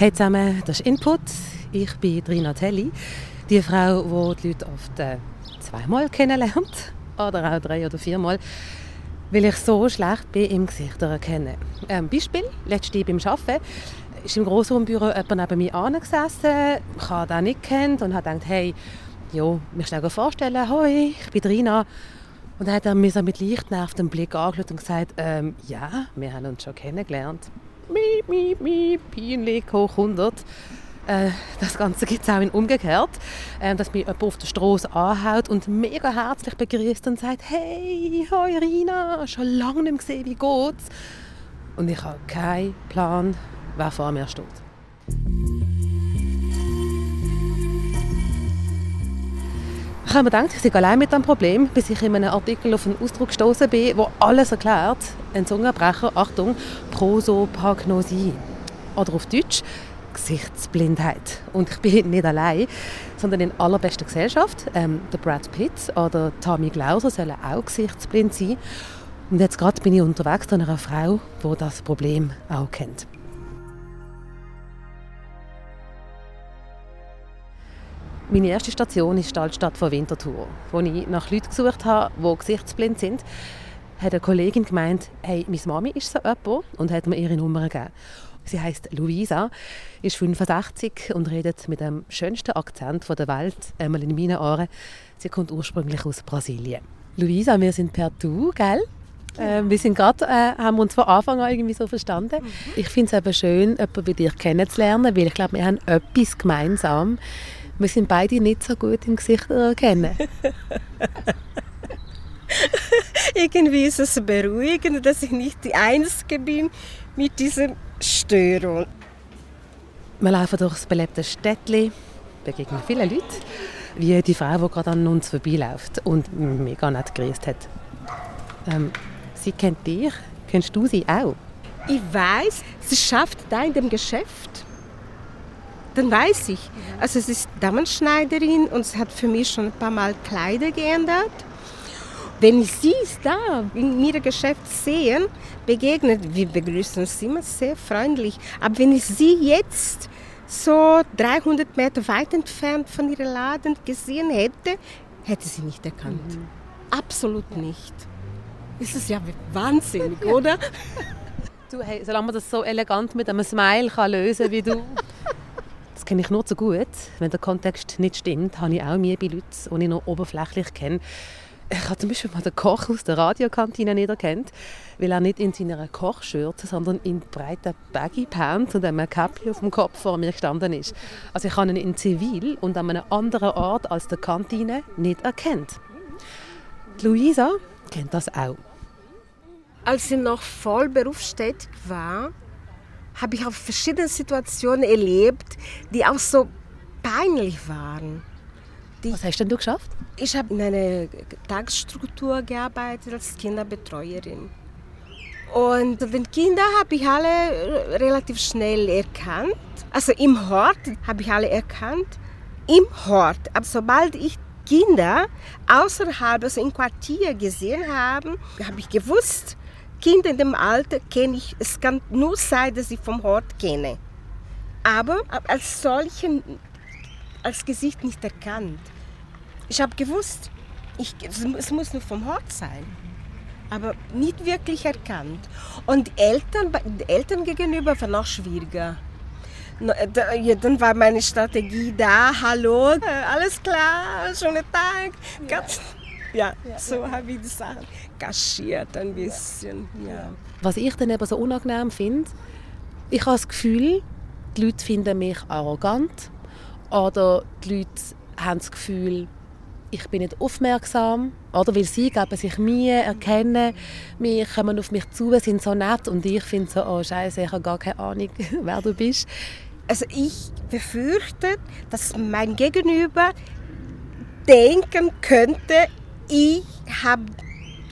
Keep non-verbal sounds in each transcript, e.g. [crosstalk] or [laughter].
Hey zusammen, das ist Input. Ich bin Trina Telli, die Frau, die die Leute oft äh, zweimal kennenlernt oder auch drei oder viermal, weil ich so schlecht bin im Gesicht erkennen. Ähm, Beispiel, letzte beim Arbeiten ist im Grossraumbüro jemand neben mir angesessen, ich habe den nicht kennt und habe gedacht, hey, jo, mich schnell vorstellen, hoi, ich bin Trina. Und dann hat er mich so mit leicht nervtem Blick angeschaut und gesagt, ähm, ja, wir haben uns schon kennengelernt miep, miep, miep, peinlich, hoch 100. Äh, das Ganze gibt es auch in umgekehrt, äh, dass mich jemand auf der Straße anhaut und mega herzlich begrüßt und sagt, hey, hoi Rina, schon lange nicht gesehen, wie geht's? Und ich habe keinen Plan, wer vor mir steht. Ich habe mir gedacht, ich sei allein mit dem Problem, bis ich in einem Artikel auf einen Ausdruck gestoßen bin, der alles erklärt. Ein Zungenbrecher, Achtung, Prosopagnosie. Oder auf Deutsch Gesichtsblindheit. Und ich bin nicht allein, sondern in allerbester Gesellschaft. Ähm, der Brad Pitt oder Tammy Glauser sollen auch gesichtsblind sein. Und jetzt gerade bin ich unterwegs an einer Frau, die das Problem auch kennt. Meine erste Station ist die Altstadt von Winterthur, wo ich nach Leuten gesucht habe, die gesichtsblind sind. Hat eine Kollegin gemeint, hey, meine Mami ist so jemand und hat mir ihre Nummer gegeben. Sie heißt Luisa, ist 65 und redet mit dem schönsten Akzent der Welt, einmal in meinen Ohren. Sie kommt ursprünglich aus Brasilien. Luisa, wir sind per Du, gell? Äh, wir sind grad, äh, haben uns von Anfang an irgendwie so verstanden. Mhm. Ich finde es eben schön, jemanden wie dich kennenzulernen, weil ich glaube, wir haben etwas gemeinsam. Wir sind beide nicht so gut im Gesicht erkennen. [laughs] Irgendwie ist es beruhigend, dass ich nicht die Einzige bin mit dieser Störung. Wir laufen durch das belebte Städtchen, begegnen viele Leute, wie die Frau, die gerade an uns vorbeiläuft und mega nett gegrüßt hat. Ähm, sie kennt dich. Kennst du sie auch? Ich weiß, sie schafft da in dem Geschäft dann weiß ich. Also es ist Damenschneiderin und sie hat für mich schon ein paar Mal Kleider geändert. Wenn ich sie da in ihrem Geschäft sehe, begegnet, wir begrüßen uns immer sehr freundlich. Aber wenn ich sie jetzt so 300 Meter weit entfernt von ihrem Laden gesehen hätte, hätte sie nicht erkannt. Mhm. Absolut nicht. Das ist ja wahnsinnig, [laughs] oder? Du, hey, solange man das so elegant mit einem Smile kann lösen wie du. [laughs] Das kenne ich nur zu gut. Wenn der Kontext nicht stimmt, habe ich auch Mühe bei Leuten, die ich nur oberflächlich kenne. Ich habe zum Beispiel mal den Koch aus der Radiokantine nicht erkannt, weil er nicht in seiner Kochschürze, sondern in breiten Baggy Pants und einem Käppchen auf dem Kopf vor mir gestanden ist. Also ich habe ihn in Zivil und an einem anderen Ort als der Kantine nicht erkannt. Luisa kennt das auch. Als sie noch voll berufstätig war, habe ich auch verschiedene Situationen erlebt, die auch so peinlich waren. Die Was hast denn du geschafft? Ich habe in einer Tagesstruktur gearbeitet als Kinderbetreuerin. Und den Kinder habe ich alle relativ schnell erkannt. Also im Hort habe ich alle erkannt. Im Hort. Aber sobald ich Kinder außerhalb, also im Quartier gesehen habe, habe ich gewusst, Kinder in dem Alter kenne ich, es kann nur sein, dass ich vom Hort kenne. Aber als solchen, als Gesicht nicht erkannt. Ich habe gewusst, ich, es muss nur vom Hort sein, aber nicht wirklich erkannt. Und Eltern, Eltern gegenüber war noch schwieriger. Dann war meine Strategie da, hallo, alles klar, schönen Tag. Ganz, ja, so habe ich die Sachen kaschiert ein bisschen. Ja. Was ich dann eben so unangenehm finde, ich habe das Gefühl, die Leute finden mich arrogant oder die Leute haben das Gefühl, ich bin nicht aufmerksam oder weil sie geben sich mir erkennen mich, kommen auf mich zu, sind so nett und ich finde so, oh Scheiße, ich habe gar keine Ahnung, [laughs] wer du bist. Also ich befürchte, dass mein Gegenüber denken könnte, ich habe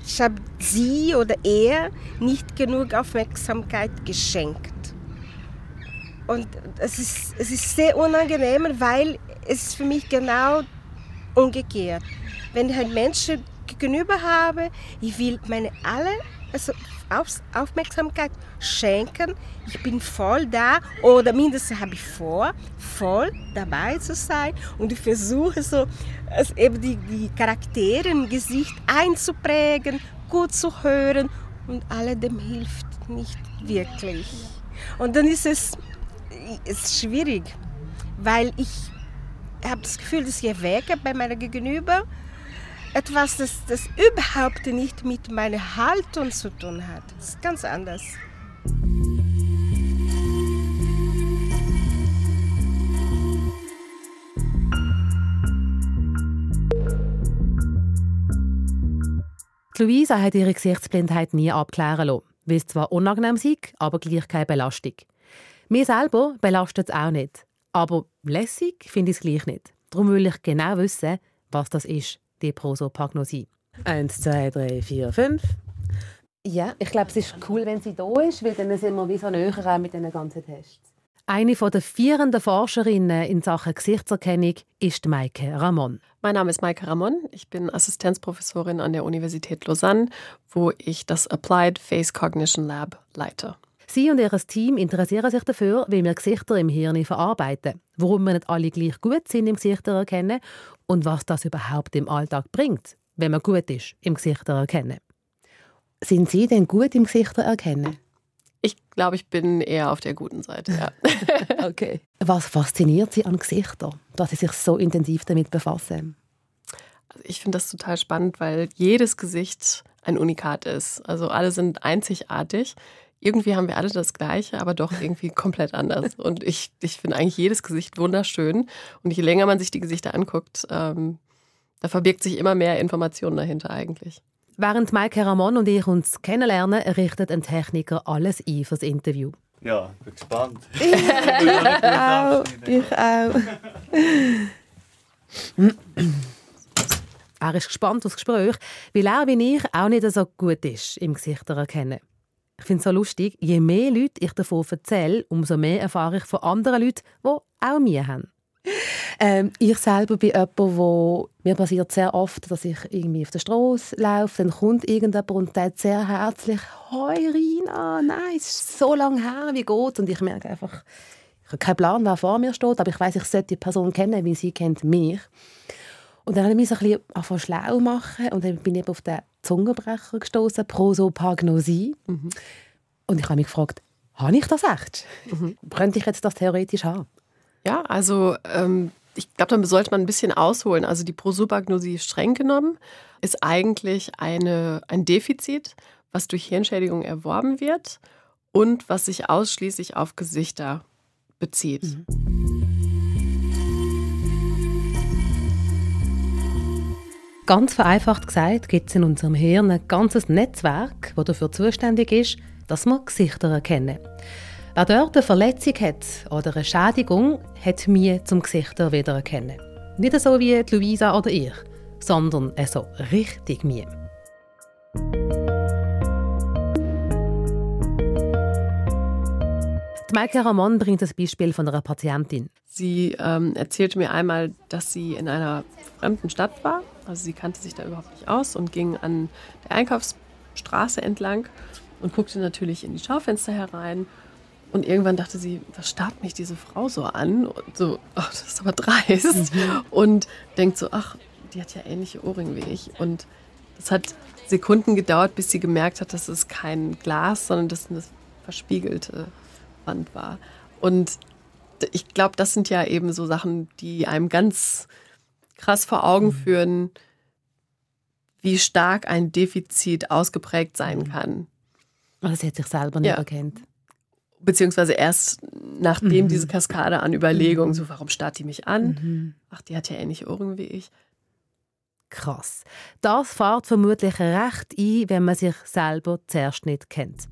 ich habe sie oder er nicht genug Aufmerksamkeit geschenkt. Und es ist, es ist sehr unangenehm, weil es für mich genau umgekehrt. Wenn ich einen Menschen gegenüber habe, ich will meine alle, also Auf Aufmerksamkeit schenken. Ich bin voll da oder mindestens habe ich vor, voll dabei zu sein und ich versuche so also eben die, die Charaktere im Gesicht einzuprägen, gut zu hören und alledem hilft nicht wirklich. Und dann ist es, ist schwierig, weil ich habe das Gefühl, dass ich erwäge bei meiner Gegenüber etwas, das, das überhaupt nicht mit meiner Haltung zu tun hat. Das ist ganz anders. Luisa hat ihre Gesichtsblindheit nie abklären lassen, weil es zwar unangenehm ist, aber gleich keine Belastung. Mir selber belastet es auch nicht. Aber lässig finde ich es gleich nicht. Darum will ich genau wissen, was das ist, die Prosopagnosie. Eins, zwei, drei, vier, fünf. Ja, ich glaube, es ist cool, wenn sie da ist, weil dann sind wir wie so näher mit diesen ganzen Tests. Eine der vierenden Forscherinnen in Sachen Gesichtserkennung ist Maike Ramon. Mein Name ist Maike Ramon. Ich bin Assistenzprofessorin an der Universität Lausanne, wo ich das Applied Face Cognition Lab leite. Sie und ihr Team interessieren sich dafür, wie wir Gesichter im Hirn verarbeiten, warum wir nicht alle gleich gut sind im Gesichter erkennen und was das überhaupt im Alltag bringt, wenn man gut ist im Gesichter erkennen. Sind Sie denn gut im Gesichter erkennen? Ich glaube, ich bin eher auf der guten Seite, ja. [laughs] [laughs] okay. Was fasziniert Sie an Gesichtern, dass Sie sich so intensiv damit befassen? Also ich finde das total spannend, weil jedes Gesicht ein Unikat ist. Also alle sind einzigartig irgendwie haben wir alle das Gleiche, aber doch irgendwie komplett anders. [laughs] Und ich, ich finde eigentlich jedes Gesicht wunderschön. Und je länger man sich die Gesichter anguckt, ähm, da verbirgt sich immer mehr Informationen dahinter eigentlich. Während Maike Ramon und ich uns kennenlernen, richtet ein Techniker alles ein fürs Interview. Ja, bin gespannt. [laughs] ich auch. Ich auch. er ist gespannt aufs Gespräch, weil er wie ich auch nicht so gut ist im Gesichter erkennen. Ich finde es so lustig, je mehr Leute ich davon erzähle, umso mehr erfahre ich von anderen Leuten, die auch mir haben. Ähm, ich selber bin jemand, wo mir passiert sehr oft, dass ich irgendwie auf der Straße laufe, dann kommt irgendjemand und sagt sehr herzlich «Hoi Rina, nein, es ist so lange her, wie geht's?» Und ich merke einfach, ich habe keinen Plan, wer vor mir steht, aber ich weiß, ich sollte die Person kennen, weil sie kennt mich. Und dann habe ich mich so ein bisschen schlau machen und dann bin ich eben auf den Zungenbrecher gestoßen, Prosopagnosie. Mhm. Und ich habe mich gefragt, habe ich das echt? Mhm. [laughs] Könnte ich jetzt das theoretisch haben? Ja, also ähm, ich glaube, da sollte man ein bisschen ausholen. Also die Prosopagnosie streng genommen ist eigentlich eine, ein Defizit, was durch Hirnschädigung erworben wird und was sich ausschließlich auf Gesichter bezieht. Mhm. Ganz vereinfacht gesagt gibt es in unserem Hirn ein ganzes Netzwerk, das dafür zuständig ist, dass wir Gesichter erkennen. Wer dort eine Verletzung hat oder eine Schädigung, hat mir zum Gesichter wiedererkennen. Nicht so wie Luisa oder ich, sondern so richtig mir. Maike Ramon bringt das Beispiel von einer Patientin. Sie ähm, erzählte mir einmal, dass sie in einer fremden Stadt war. Also sie kannte sich da überhaupt nicht aus und ging an der Einkaufsstraße entlang und guckte natürlich in die Schaufenster herein. Und irgendwann dachte sie, was starrt mich diese Frau so an? Und so, ach, das ist aber dreist. Mhm. Und denkt so, ach, die hat ja ähnliche Ohrringe wie ich. Und das hat Sekunden gedauert, bis sie gemerkt hat, dass es kein Glas, sondern dass es verspiegelte Wand war. Und ich glaube, das sind ja eben so Sachen, die einem ganz krass vor Augen mhm. führen, wie stark ein Defizit ausgeprägt sein mhm. kann. Also sie hat sich selber nicht ja. erkennt. Beziehungsweise erst nachdem mhm. diese Kaskade an Überlegungen, mhm. so warum starrt die mich an? Mhm. Ach, die hat ja ähnliche Ohren wie ich. Krass. Das fährt vermutlich recht ein, wenn man sich selber zuerst nicht kennt.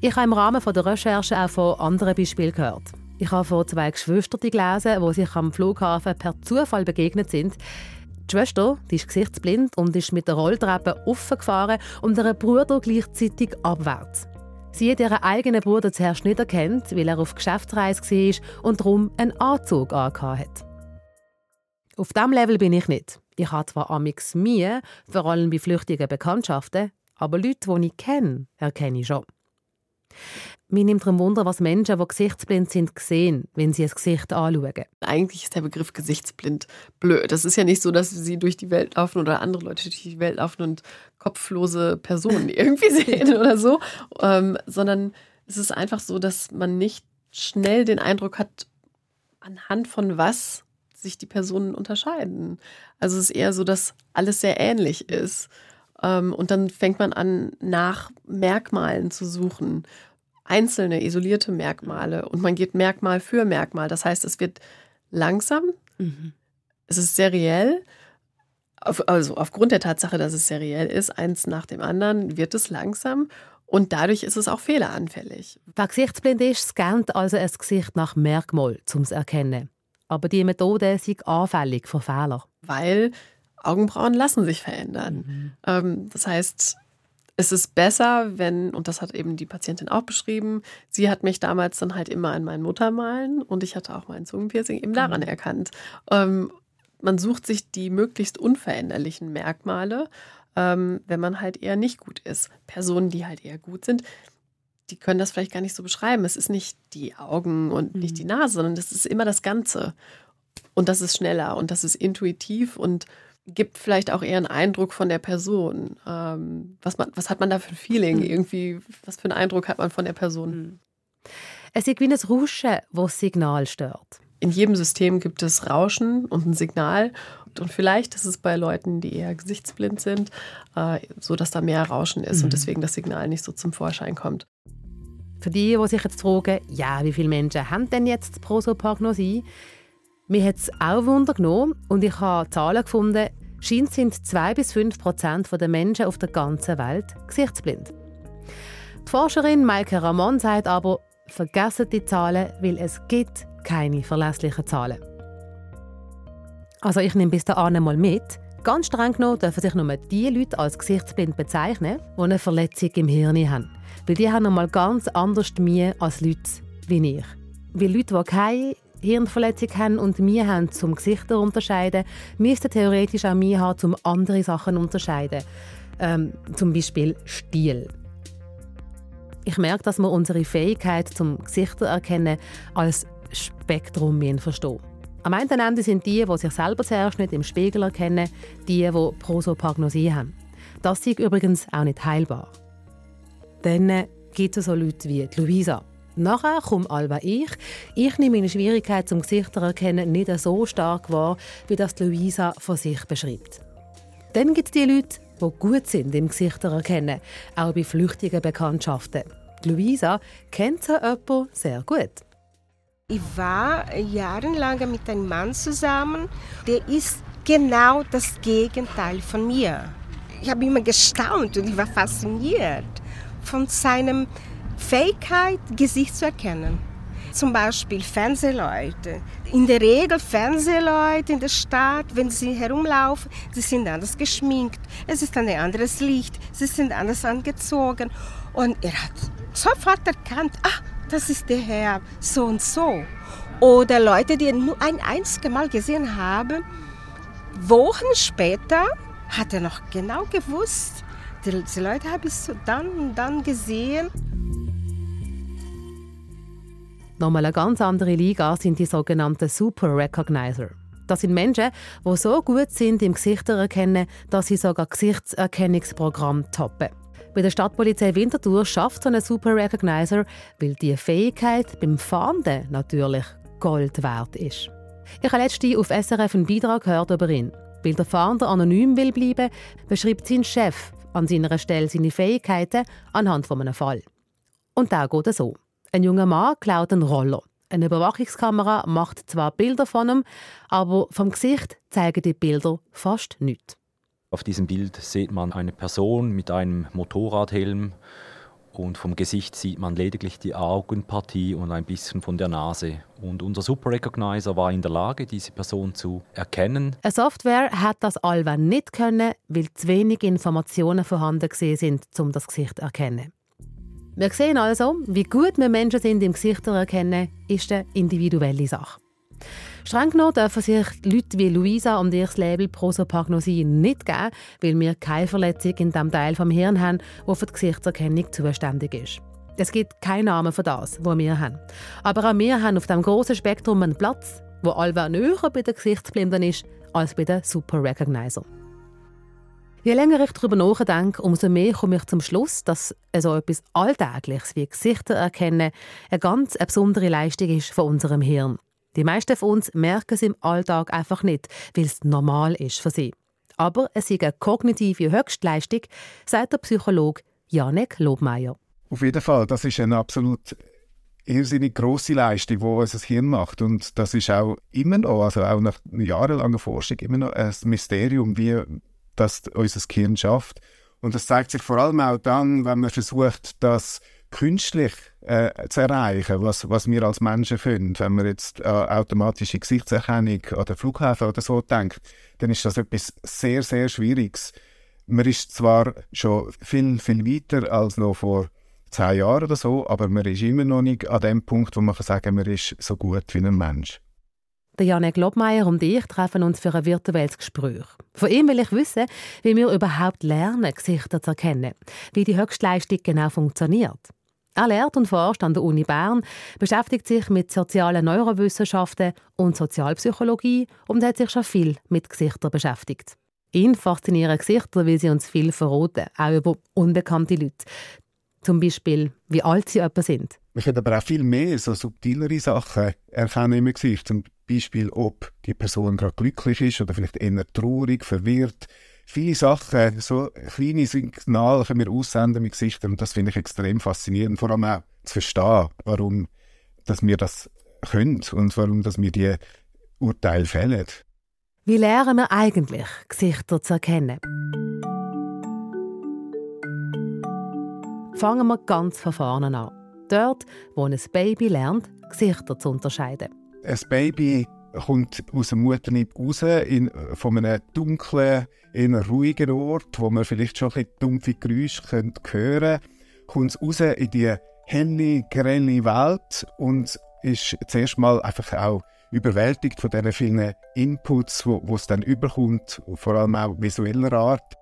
Ich habe im Rahmen der Recherche auch von anderen Beispielen gehört. Ich habe von zwei Geschwistern gelesen, die sich am Flughafen per Zufall begegnet sind. Die Schwester die ist gesichtsblind und ist mit der Rolltreppe offen gefahren und ihren Bruder gleichzeitig abwärts. Sie hat ihren eigenen Bruder zuerst nicht erkannt, weil er auf Geschäftsreise war und darum einen Anzug hat. Auf diesem Level bin ich nicht. Ich habe zwar amix Mühe, vor allem bei flüchtigen Bekanntschaften, aber Leute, die ich kenne, erkenne ich schon. Mir nimmt darum Wunder, was Menschen, die gesichtsblind sind, sehen, wenn sie ein Gesicht anschauen. Eigentlich ist der Begriff gesichtsblind blöd. Das ist ja nicht so, dass sie durch die Welt laufen oder andere Leute durch die Welt laufen und kopflose Personen [laughs] irgendwie sehen oder so, ähm, sondern es ist einfach so, dass man nicht schnell den Eindruck hat, anhand von was sich die Personen unterscheiden. Also es ist eher so, dass alles sehr ähnlich ist. Ähm, und dann fängt man an, nach Merkmalen zu suchen. Einzelne, isolierte Merkmale. Und man geht Merkmal für Merkmal. Das heißt, es wird langsam, mhm. es ist seriell. also aufgrund der Tatsache, dass es seriell ist, eins nach dem anderen, wird es langsam. Und dadurch ist es auch fehleranfällig. Wer gesichtsblind ist, scannt also ein Gesicht nach Merkmal, um es erkennen. Aber die Methode ist anfällig für Fehler. Weil Augenbrauen lassen sich verändern. Mhm. Ähm, das heißt, es ist besser, wenn, und das hat eben die Patientin auch beschrieben, sie hat mich damals dann halt immer an meinen Muttermalen und ich hatte auch mein Zungenpiercing eben daran mhm. erkannt. Ähm, man sucht sich die möglichst unveränderlichen Merkmale ähm, wenn man halt eher nicht gut ist. Personen, die halt eher gut sind, die können das vielleicht gar nicht so beschreiben. Es ist nicht die Augen und mhm. nicht die Nase, sondern das ist immer das Ganze. Und das ist schneller und das ist intuitiv und gibt vielleicht auch eher einen Eindruck von der Person. Ähm, was, man, was hat man da für ein Feeling? Mhm. Irgendwie, was für einen Eindruck hat man von der Person? Mhm. Es ist wie ein Rauschen, das das Signal stört. In jedem System gibt es Rauschen und ein Signal. Und vielleicht ist es bei Leuten, die eher gesichtsblind sind, äh, so, dass da mehr Rauschen ist mhm. und deswegen das Signal nicht so zum Vorschein kommt. Für die, die sich jetzt fragen, ja, wie viele Menschen haben denn jetzt Prosopagnosie? Mir hat es auch Wunder genommen und ich habe Zahlen gefunden, scheint sind 2 bis 5 Prozent der Menschen auf der ganzen Welt gesichtsblind. Die Forscherin Maike Ramon sagt aber, vergessen die Zahlen, weil es gibt keine verlässlichen Zahlen. Also ich nehme bis dahin mal mit. Ganz streng genommen dürfen sich nur die Leute als gesichtsblind bezeichnen, die eine Verletzung im Hirn haben. Weil die haben einmal ganz anders Mühe als Leute wie ich. Weil Leute, die keine Hirnverletzung haben und Mühe haben, zum Gesichter zu unterscheiden, müssten theoretisch auch Mühe haben, um andere Sachen zu unterscheiden. Ähm, zum Beispiel Stil. Ich merke, dass wir unsere Fähigkeit zum Gesichter erkennen als Spektrum verstehen. Am einen Ende sind die, die sich selber zuerst nicht im Spiegel erkennen, die, die Prosopagnosie haben. Das ist übrigens auch nicht heilbar. Dann äh, gibt es so Leute wie Luisa. Nachher komme Alba ich. Ich nehme meine Schwierigkeit zum Gesichter erkennen nicht so stark wahr, wie das Luisa von sich beschreibt. Dann gibt es die Leute, die gut sind im Gesichter erkennen, auch bei flüchtigen Bekanntschaften. Luisa kennt so jemanden sehr gut. Ich war jahrelang mit einem Mann zusammen, der ist genau das Gegenteil von mir. Ich habe immer gestaunt und ich war fasziniert von seiner Fähigkeit, Gesicht zu erkennen. Zum Beispiel Fernsehleute. In der Regel Fernsehleute in der Stadt, wenn sie herumlaufen, sie sind anders geschminkt. Es ist ein anderes Licht, sie sind anders angezogen. Und er hat sofort erkannt, ah, das ist der Herr so und so. Oder Leute, die nur ein einziges Mal gesehen haben, Wochen später hat er noch genau gewusst, diese Leute habe ich so dann und dann gesehen. Nochmal eine ganz andere Liga sind die sogenannten Super Recognizer. Das sind Menschen, die so gut sind im Gesichter erkennen, dass sie sogar Gesichtserkennungsprogramm toppen. Bei der Stadtpolizei Winterthur schafft so ein Super Recognizer, weil die Fähigkeit beim Fahnden natürlich Gold wert ist. Ich habe letztens auf SRF einen Beitrag gehört über ihn. Weil der Fahnder anonym will bleiben, beschreibt sein Chef an seiner Stelle seine Fähigkeiten anhand von einem Fall. Und da geht es so. Ein junger Mann klaut einen Roller. Eine Überwachungskamera macht zwar Bilder von ihm, aber vom Gesicht zeigen die Bilder fast nichts. Auf diesem Bild sieht man eine Person mit einem Motorradhelm und vom Gesicht sieht man lediglich die Augenpartie und ein bisschen von der Nase. Und unser Super Recognizer war in der Lage, diese Person zu erkennen. Eine Software hat das allweil nicht können, weil zu wenig Informationen vorhanden sind, um das Gesicht zu erkennen. Wir sehen also, wie gut wir Menschen sind im Gesicht erkennen, ist eine individuelle Sache. Streng genommen dürfen sich Leute wie Luisa und ihr das Label Prosopagnosie nicht geben, weil wir keine Verletzung in dem Teil vom Hirn haben, der für die Gesichtserkennung zuständig ist. Es gibt keinen Namen für das, was wir haben. Aber auch wir haben auf dem großen Spektrum einen Platz, wo allweil näher bei den Gesichtsblinden ist als bei den Super Recognizer. Je länger ich darüber nachdenke, umso mehr komme ich zum Schluss, dass so etwas Alltägliches wie Gesichter erkennen eine ganz besondere Leistung ist von unserem Hirn. Die meisten von uns merken es im Alltag einfach nicht, weil es normal ist für sie. Aber es ist eine kognitive Höchstleistung, sagt der Psychologe Janek Lobmeier. Auf jeden Fall, das ist eine absolut irrsinnig große Leistung, die unser Hirn macht. Und das ist auch immer noch, also auch nach jahrelanger Forschung, immer noch ein Mysterium, wie das unser Gehirn schafft. Und das zeigt sich vor allem auch dann, wenn man versucht, das künstlich äh, zu erreichen, was, was wir als Menschen können. Wenn man jetzt an automatische Gesichtserkennung an den Flughafen oder so denkt, dann ist das etwas sehr, sehr Schwieriges. Man ist zwar schon viel, viel weiter als noch vor zehn Jahren oder so, aber man ist immer noch nicht an dem Punkt, wo man kann sagen man ist so gut wie ein Mensch. Der Janek Lobmeier und ich treffen uns für ein virtuelles Gespräch. Von ihm will ich wissen, wie wir überhaupt lernen, Gesichter zu erkennen, wie die Höchstleistung genau funktioniert. Er lehrt und forscht an der Uni Bern, beschäftigt sich mit sozialen Neurowissenschaften und Sozialpsychologie und hat sich schon viel mit Gesichtern beschäftigt. Ihn faszinieren Gesichter, weil sie uns viel verraten, auch über unbekannte Leute. Zum Beispiel, wie alt sie etwa sind. Wir können aber auch viel mehr so subtilere Sachen erkennen im Gesicht. Zum Beispiel, ob die Person gerade glücklich ist oder vielleicht eher traurig, verwirrt. Viele Sachen, so kleine Signale können wir aussenden mit Gesichtern und das finde ich extrem faszinierend. Vor allem auch zu verstehen, warum dass wir das können und warum dass wir die Urteile fällen. Wie lernen wir eigentlich, Gesichter zu erkennen? Fangen wir ganz von vorne an. Dort, wo ein Baby lernt, Gesichter zu unterscheiden. Ein Baby kommt aus dem Mutterleib raus, in, von einem dunklen, in einem ruhigen Ort, wo man vielleicht schon ein bisschen dumpfe Geräusche hören könnte, kommt es raus in die helle, grelle Welt und ist zuerst mal einfach auch überwältigt von diesen vielen Inputs, wo es dann überkommt, vor allem auch visueller Art.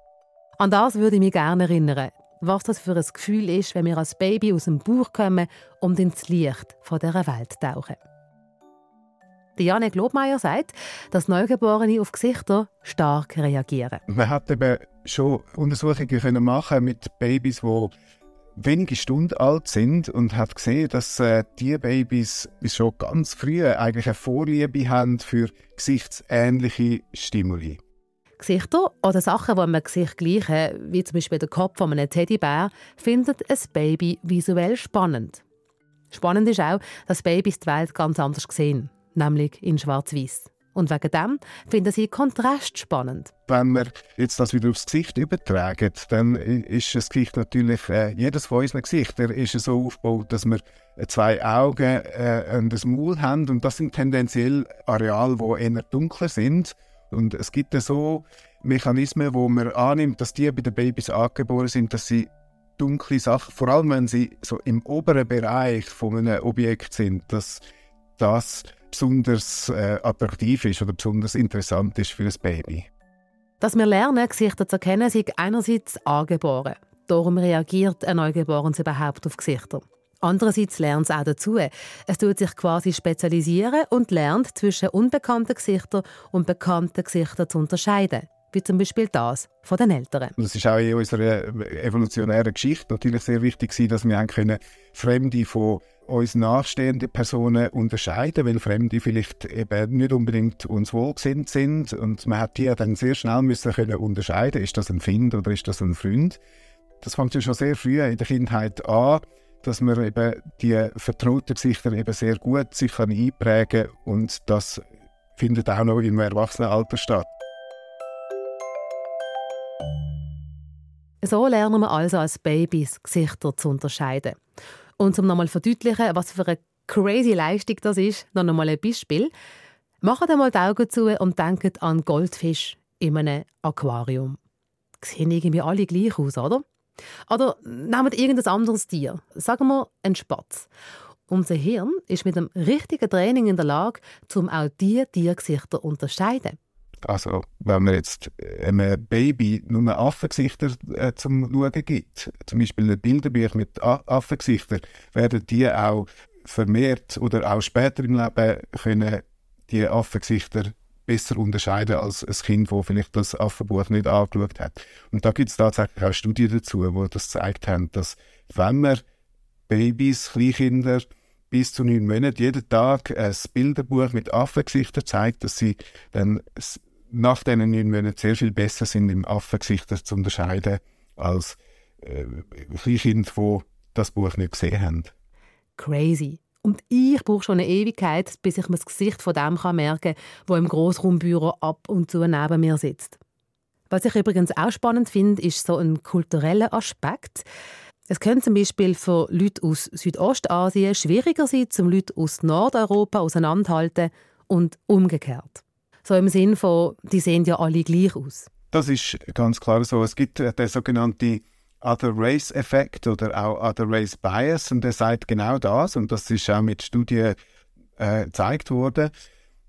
An das würde ich mich gerne erinnern was das für ein Gefühl ist, wenn wir als Baby aus dem Bauch kommen und ins Licht von dieser Welt tauchen. Janek Lobmeier sagt, dass Neugeborene auf Gesichter stark reagieren. Man hat eben schon Untersuchungen machen mit Babys, die wenige Stunden alt sind und hat gesehen, dass äh, die Babys schon ganz früh eigentlich eine Vorliebe haben für gesichtsähnliche Stimuli. Gesichter oder Sachen, die man Gesicht gleichen, wie zum Beispiel der Kopf von einem Teddybär, findet ein Baby visuell spannend. Spannend ist auch, dass Babys die Welt ganz anders sehen, nämlich in schwarz-weiß. Und wegen dem finden sie Kontrast spannend. Wenn wir jetzt das wieder aufs Gesicht übertragen, dann ist das Gesicht natürlich, äh, jedes von unseren Gesichtern ist so aufgebaut, dass wir zwei Augen äh, und ein Maul haben. Und das sind tendenziell Areale, die eher dunkler sind. Und es gibt so Mechanismen, wo man annimmt, dass die bei den Babys angeboren sind, dass sie dunkle Sachen, vor allem wenn sie so im oberen Bereich von einem Objekt sind, dass das besonders äh, attraktiv ist oder besonders interessant ist für ein Baby. Dass wir lernen, Gesichter zu erkennen, ist einerseits angeboren. Darum reagiert ein Neugeborenes überhaupt auf Gesichter. Andererseits lernt es auch dazu. Es tut sich quasi spezialisieren und lernt zwischen unbekannten Gesichtern und bekannten Gesichtern zu unterscheiden. Wie zum Beispiel das von den Eltern. Es ist auch in unserer evolutionären Geschichte natürlich sehr wichtig, dass wir können Fremde von uns nachstehenden Personen unterscheiden, weil Fremde vielleicht eben nicht unbedingt uns wohlgesinnt sind. Und man hat die dann sehr schnell müssen können unterscheiden, ist das ein Find oder ist das ein Freund. Das fängt ja schon sehr früh in der Kindheit an dass man eben die vertrauten Gesichter eben sehr gut sich kann und das findet auch noch im Erwachsenenalter statt. So lernen wir also als Babys Gesichter zu unterscheiden. Und um nochmal zu verdeutlichen, was für eine crazy Leistung das ist, noch einmal ein Beispiel. Macht einmal die Augen zu und denkt an Goldfisch in einem Aquarium. Sehen irgendwie alle gleich aus, oder? Oder wir irgendein anderes Tier. Sagen wir einen Spatz. unser Hirn ist mit dem richtigen Training in der Lage, um auch diese Tiergesichter zu unterscheiden. Also, wenn man jetzt einem Baby nur Affengesichter äh, zum Schauen gibt, zum Beispiel ein Bilderbücher mit Affengesichtern, werden die auch vermehrt oder auch später im Leben können die Affengesichter besser unterscheiden als ein Kind, das vielleicht das Affenbuch nicht angeschaut hat. Und da gibt es tatsächlich auch Studien dazu, die das gezeigt haben, dass wenn man Babys, Kleinkinder bis zu neun Monaten jeden Tag ein Bilderbuch mit Affengesichtern zeigt, dass sie dann nach diesen neun Monaten sehr viel besser sind, im Affengesichter zu unterscheiden, als äh, Kleinkinder, die das Buch nicht gesehen haben. Crazy. Und ich brauche schon eine Ewigkeit, bis ich mir das Gesicht von dem kann merken kann, der im Grossraumbüro ab und zu neben mir sitzt. Was ich übrigens auch spannend finde, ist so ein kultureller Aspekt. Es könnte zum Beispiel für Leute aus Südostasien schwieriger sein, zum Leute aus Nordeuropa auseinanderhalten und umgekehrt. So im Sinn von, die sehen ja alle gleich aus. Das ist ganz klar so. Es gibt den sogenannten Other Race Effekt oder auch Other Race Bias und der sagt genau das und das ist auch mit Studien äh, gezeigt worden,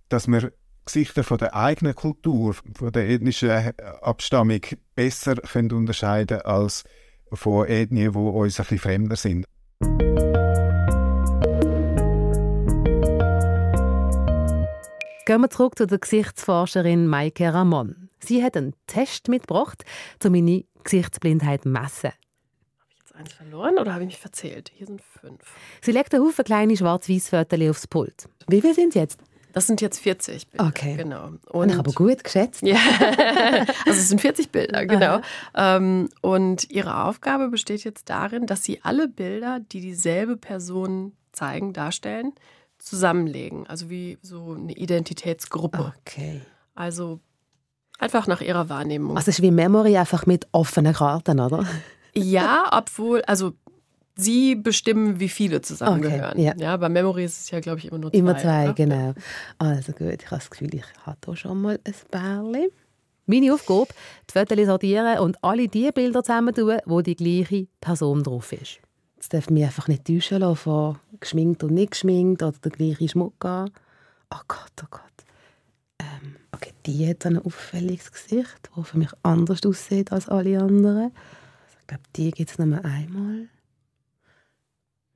dass wir Gesichter von der eigenen Kultur, von der ethnischen äh, Abstammung besser können unterscheiden als von Ethnien, die uns ein bisschen fremder sind. Gehen wir zurück zu der Gesichtsforscherin Maike Ramon. Sie hat einen Test mitgebracht, um meine Gesichtsblindheit messen. Habe ich jetzt eins verloren oder habe ich mich verzählt? Hier sind fünf. Sie legt einen Haufen kleine schwarz-weiß Fotos aufs Pult. Wie viele sind jetzt? Das sind jetzt 40 Bilder. Okay. Genau. Und ich aber gut geschätzt. ja. [laughs] also es sind 40 Bilder, genau. Ähm, und ihre Aufgabe besteht jetzt darin, dass sie alle Bilder, die dieselbe Person zeigen, darstellen, zusammenlegen. Also wie so eine Identitätsgruppe. Okay. Also Einfach nach ihrer Wahrnehmung. Also es ist wie Memory einfach mit offenen Karten, oder? Ja, obwohl, also sie bestimmen, wie viele zusammengehören. Okay, ja. ja, bei Memory ist es ja, glaube ich, immer nur zwei. Immer zwei, oder? genau. Also gut, ich habe das Gefühl, ich habe hier schon mal ein Bärchen. Meine Aufgabe, die Fotos sortieren und alle die Bilder zusammen tun, wo die gleiche Person drauf ist. Jetzt darf mich einfach nicht täuschen lassen von geschminkt und nicht geschminkt oder der gleiche Schmuck an. Oh Gott, oh Gott. Ähm, okay, die hat ein auffälliges Gesicht, das für mich anders aussieht als alle anderen. Also ich glaube, die gibt es nur einmal. [laughs]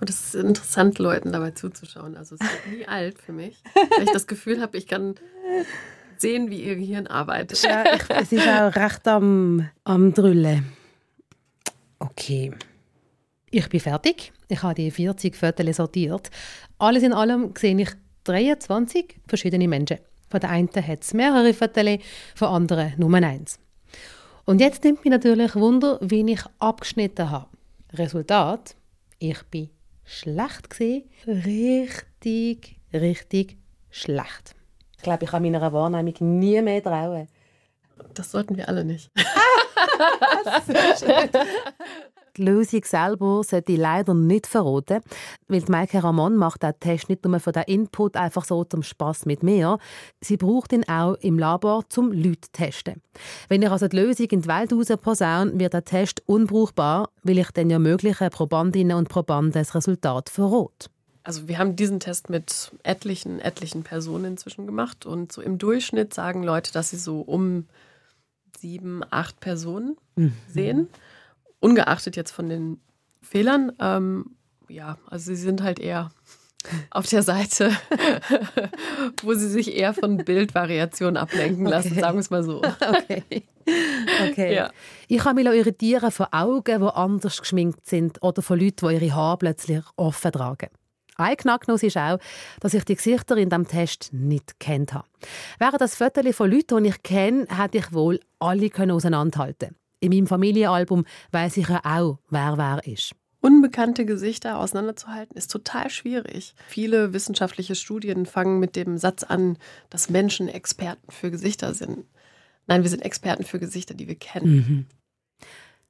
Und es ist interessant, Leuten dabei zuzuschauen. Also es wird nie alt für mich, weil ich das Gefühl habe, ich kann sehen, wie ihr Gehirn arbeitet. Ja, ich, es ist auch recht am, am Drüllen. Okay. Ich bin fertig. Ich habe die 40 Fotos sortiert. Alles in allem sehe ich 23 verschiedene Menschen. Von der einen hat es mehrere Fotos, von anderen nur eins. Und jetzt nimmt mich natürlich Wunder, wie ich abgeschnitten habe. Resultat, ich bin schlecht gesehen, richtig, richtig schlecht. Ich glaube, ich kann meiner Wahrnehmung nie mehr trauen. Das sollten wir alle nicht. [laughs] [laughs] Die Lösung selber sollte ich leider nicht verraten, weil die Maike Ramon macht den Test nicht nur für den Input einfach so zum Spaß mit mir. Sie braucht ihn auch im Labor zum Leute zu testen. Wenn ich also die Lösung in die Welt raus posaune, wird der Test unbrauchbar, weil ich dann ja möglichen Probandinnen und Probanden das Resultat verrate. Also wir haben diesen Test mit etlichen, etlichen Personen inzwischen gemacht und so im Durchschnitt sagen Leute, dass sie so um sieben, acht Personen mhm. sehen ungeachtet jetzt von den Fehlern, ähm, ja, also sie sind halt eher [laughs] auf der Seite, [laughs] wo sie sich eher von Bildvariationen ablenken lassen, okay. sagen wir es mal so. [laughs] Okay. okay. Ja. Ich kann mich irritieren von Augen, die anders geschminkt sind oder von Leuten, die ihre Haare plötzlich offen tragen. Ein Knacknuss ist auch, dass ich die Gesichter in diesem Test nicht kennt habe. Wäre das Foto von Leuten, die ich kenne, hätte ich wohl alle auseinanderhalten können. In meinem Familienalbum weiß ich ja auch, wer wer ist. Unbekannte Gesichter auseinanderzuhalten ist total schwierig. Viele wissenschaftliche Studien fangen mit dem Satz an, dass Menschen Experten für Gesichter sind. Nein, wir sind Experten für Gesichter, die wir kennen. Mhm.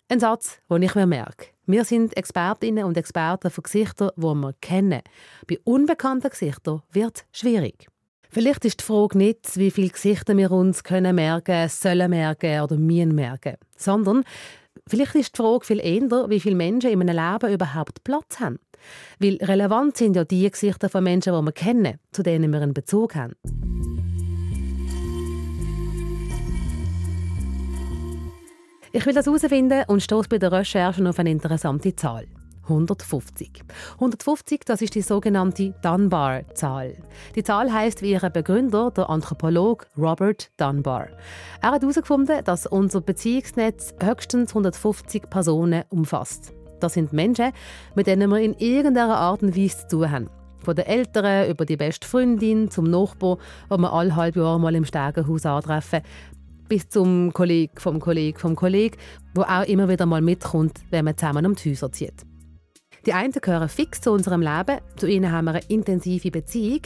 Ein Satz, den ich mir merke. Wir sind Expertinnen und Experten für Gesichter, die wir kennen. Bei unbekannten Gesichtern wird es schwierig. Vielleicht ist die Frage nicht, wie viele Gesichter wir uns können merken, sollen merken oder müssen merken, sondern vielleicht ist die Frage viel eher, wie viele Menschen in einem Leben überhaupt Platz haben. Weil relevant sind ja die Gesichter von Menschen, die wir kennen, zu denen wir einen Bezug haben. Ich will das herausfinden und stoße bei der Recherche auf eine interessante Zahl. 150. 150, das ist die sogenannte Dunbar-Zahl. Die Zahl heißt wie ihre Begründer, der Anthropolog Robert Dunbar. Er hat herausgefunden, dass unser Beziehungsnetz höchstens 150 Personen umfasst. Das sind Menschen, mit denen wir in irgendeiner Art und Weise zu tun haben. Von den Eltern über die beste Freundin zum Nachbar, den wir alle halbe Jahr mal im Stegenhaus antreffen, bis zum Kollegen vom Kollegen vom Kollegen, wo auch immer wieder mal mitkommt, wenn man zusammen um die Häuser zieht. Die einen gehören fix zu unserem Leben, zu ihnen haben wir eine intensive Beziehung,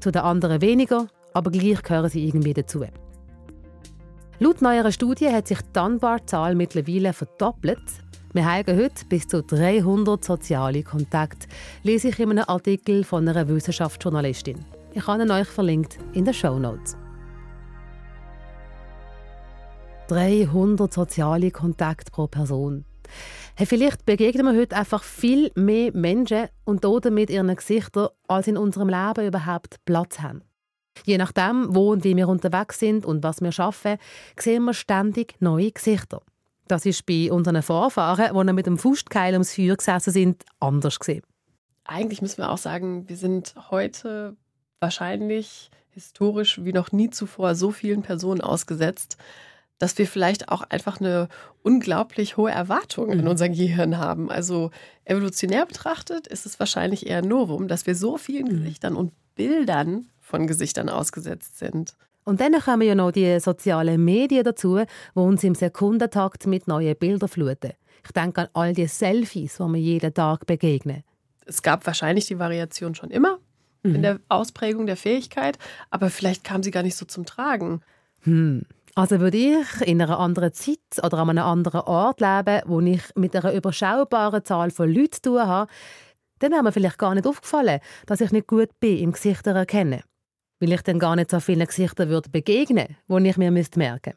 zu den anderen weniger, aber gleich gehören sie irgendwie dazu. Laut neuerer Studie hat sich die Dunbar-Zahl mittlerweile verdoppelt. Wir haben heute bis zu 300 soziale Kontakte, lese ich in einem Artikel von einer Wissenschaftsjournalistin. Ich habe ihn euch verlinkt in den Show Notes. 300 soziale Kontakte pro Person. Hey, vielleicht begegnen wir heute einfach viel mehr Menschen und damit ihren Gesichtern, als in unserem Leben überhaupt Platz haben. Je nachdem, wo und wie wir unterwegs sind und was wir schaffen, sehen wir ständig neue Gesichter. Das ist bei unseren Vorfahren, die mit dem Fußkeil ums Feuer gesessen sind, anders gesehen. Eigentlich müssen wir auch sagen, wir sind heute wahrscheinlich historisch wie noch nie zuvor so vielen Personen ausgesetzt, dass wir vielleicht auch einfach eine unglaublich hohe Erwartung in mhm. unserem Gehirn haben. Also evolutionär betrachtet ist es wahrscheinlich eher ein Novum, dass wir so vielen mhm. Gesichtern und Bildern von Gesichtern ausgesetzt sind. Und dann kommen ja noch die sozialen Medien dazu, die uns im Sekundentakt mit neuen Bildern fluten. Ich denke an all die Selfies, die wir jeden Tag begegnen. Es gab wahrscheinlich die Variation schon immer mhm. in der Ausprägung der Fähigkeit, aber vielleicht kam sie gar nicht so zum Tragen. Hm. Also würde ich in einer anderen Zeit oder an einem anderen Ort leben, wo ich mit einer überschaubaren Zahl von Leuten zu tun habe, dann wäre mir vielleicht gar nicht aufgefallen, dass ich nicht gut bin im Gesichter erkennen. Weil ich dann gar nicht so vielen Gesichtern würde begegnen würde, die ich mir merken müsste.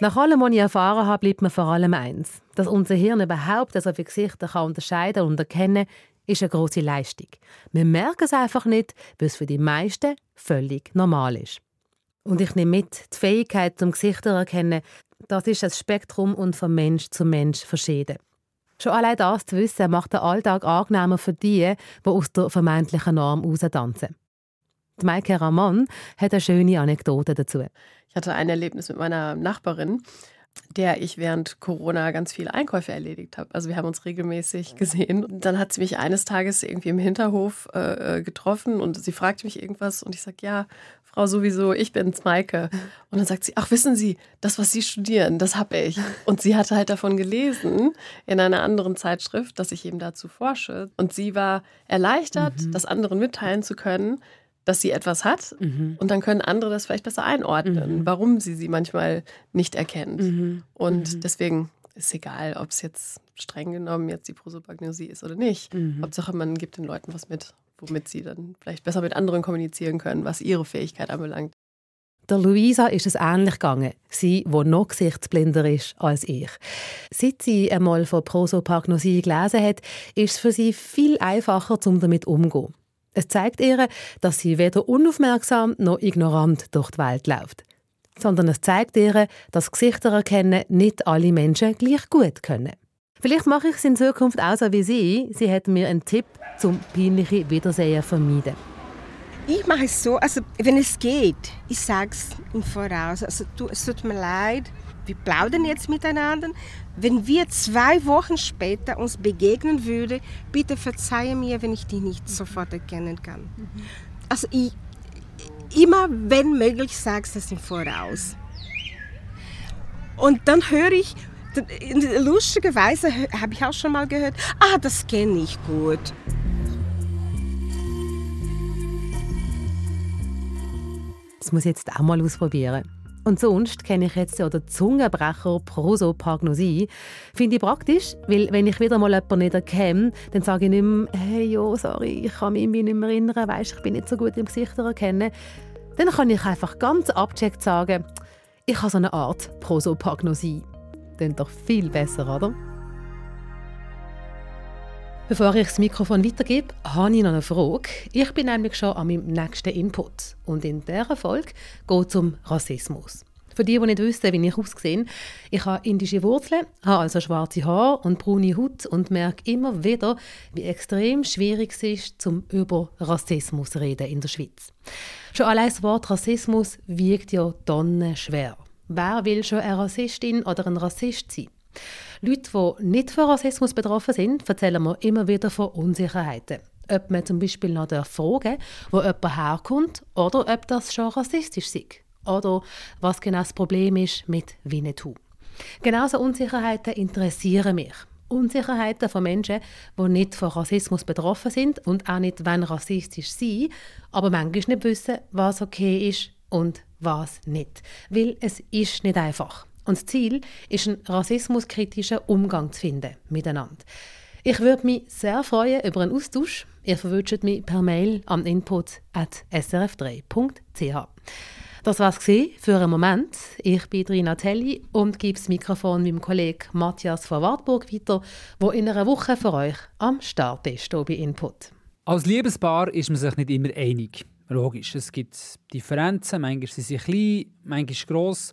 Nach allem, was ich erfahren habe, bleibt mir vor allem eins. Dass unser Hirn überhaupt so viele Gesichter kann unterscheiden und erkennen ist eine große Leistung. Wir merken es einfach nicht, weil es für die meisten völlig normal ist. Und ich nehme mit, die Fähigkeit zum Gesichter erkennen, das ist das Spektrum und von Mensch zu Mensch verschieden. Schon allein das zu wissen, macht den Alltag angenehmer für die, die aus der vermeintlichen Norm tanzen. Maike Ramon hat eine schöne Anekdote dazu. Ich hatte ein Erlebnis mit meiner Nachbarin der ich während Corona ganz viele Einkäufe erledigt habe. Also wir haben uns regelmäßig gesehen. Und dann hat sie mich eines Tages irgendwie im Hinterhof äh, äh getroffen und sie fragte mich irgendwas und ich sage, ja, Frau sowieso, ich bin's, Maike. Und dann sagt sie, ach, wissen Sie, das, was Sie studieren, das habe ich. Und sie hatte halt davon gelesen in einer anderen Zeitschrift, dass ich eben dazu forsche. Und sie war erleichtert, mhm. das anderen mitteilen zu können, dass sie etwas hat mhm. und dann können andere das vielleicht besser einordnen, mhm. warum sie sie manchmal nicht erkennt. Mhm. Und mhm. deswegen ist egal, ob es jetzt streng genommen jetzt die Prosopagnosie ist oder nicht. Mhm. Hauptsache, man gibt den Leuten was mit, womit sie dann vielleicht besser mit anderen kommunizieren können, was ihre Fähigkeit anbelangt. Der Luisa ist es ähnlich gegangen. Sie, die noch gesichtsblinder ist als ich. Seit sie einmal von Prosopagnosie gelesen hat, ist es für sie viel einfacher, um damit umzugehen. Es zeigt ihr, dass sie weder unaufmerksam noch ignorant durch die Welt läuft. Sondern es zeigt ihr, dass Gesichter erkennen nicht alle Menschen gleich gut können. Vielleicht mache ich es in Zukunft auch so wie sie. Sie hat mir einen Tipp zum peinliche Wiedersehen vermeiden. Ich mache es so, also wenn es geht, ich sage es im Voraus. Also es tut mir leid, wir plaudern jetzt miteinander. Wenn wir zwei Wochen später uns begegnen würden, bitte verzeihe mir, wenn ich dich nicht sofort erkennen kann. Mhm. Also ich, immer, wenn möglich, sage ich das im Voraus. Und dann höre ich, lustigerweise habe ich auch schon mal gehört, ah, das kenne ich gut. Das muss ich jetzt auch mal ausprobieren. Und sonst kenne ich jetzt ja den Zungenbrecher Prosopagnosie. Finde ich praktisch, weil wenn ich wieder mal jemanden nicht erkenne, dann sage ich nicht mehr, hey, jo, sorry, ich kann mich nicht mehr erinnern, weißt, ich bin nicht so gut im Gesicht erkennen. Dann kann ich einfach ganz abgecheckt sagen, Ich habe so eine Art Prosopagnosie. Klingt doch viel besser, oder? Bevor ich das Mikrofon weitergebe, habe ich noch eine Frage. Ich bin nämlich schon an meinem nächsten Input. Und in dieser Folge geht es um Rassismus. Für die, die nicht wissen, wie ich aussehe, ich habe indische Wurzeln, habe also schwarze Haare und braune Haut und merke immer wieder, wie extrem schwierig es ist, zum über Rassismus zu reden in der Schweiz. Schon allein das Wort Rassismus wiegt ja tonnenschwer. Wer will schon eine Rassistin oder ein Rassist sein? Leute, die nicht von Rassismus betroffen sind, erzählen mir immer wieder von Unsicherheiten. Ob man zum Beispiel noch fragen wo jemand herkommt oder ob das schon rassistisch ist oder was genau das Problem ist mit Winnetou. Genauso Unsicherheiten interessieren mich. Unsicherheiten von Menschen, die nicht von Rassismus betroffen sind und auch nicht wenn rassistisch sind, aber manchmal nicht wissen, was okay ist und was nicht. Weil es ist nicht einfach. Und das Ziel ist, einen rassismuskritischen Umgang zu finden miteinander. Ich würde mich sehr freuen über einen Austausch. Ihr verwünscht mich per Mail an input.srf3.ch. Das war es für einen Moment. Ich bin Rina Telli und gebe das Mikrofon meinem Kollegen Matthias von Wartburg weiter, der in einer Woche für euch am Start ist hier bei Input. Als Liebespaar ist man sich nicht immer einig. Logisch, es gibt Differenzen, manchmal sind sie klein, manchmal gross.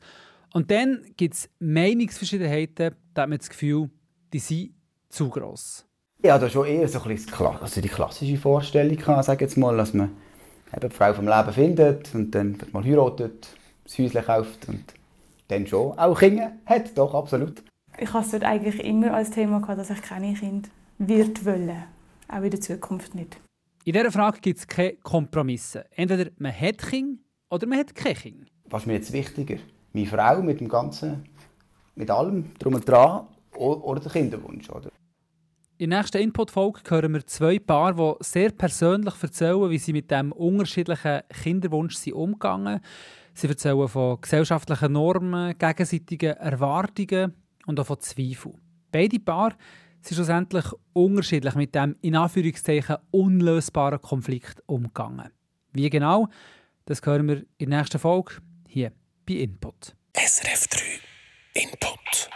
Und dann gibt es Meinungsverschiedenheiten, da hat man das Gefühl, die sind zu gross. Ja, da schon eher so ein bisschen also die klassische Vorstellung, kann ich jetzt mal, dass man eben die Frau vom Leben findet und dann mal heiratet, das Häuschen kauft und dann schon auch Kinder hat, doch, absolut. Ich habe es dort eigentlich immer als Thema gehabt, dass ich keine Kinder wird wollen. Auch in der Zukunft nicht. In dieser Frage gibt es keine Kompromisse. Entweder man hat Kinder oder man hat keine Kinder. Was ist mir jetzt wichtiger? Meine Frau mit dem Ganzen, mit allem drum und dran oder der Kinderwunsch? Oder? In der nächsten Input-Folge hören wir zwei Paare, die sehr persönlich erzählen, wie sie mit diesem unterschiedlichen Kinderwunsch sind umgegangen Sie erzählen von gesellschaftlichen Normen, gegenseitigen Erwartungen und auch von Zweifeln. Beide Paare sind schlussendlich unterschiedlich mit dem in Anführungszeichen unlösbaren Konflikt umgegangen. Wie genau, das hören wir in der nächsten Folge hier bei Input. SRF 3 Input.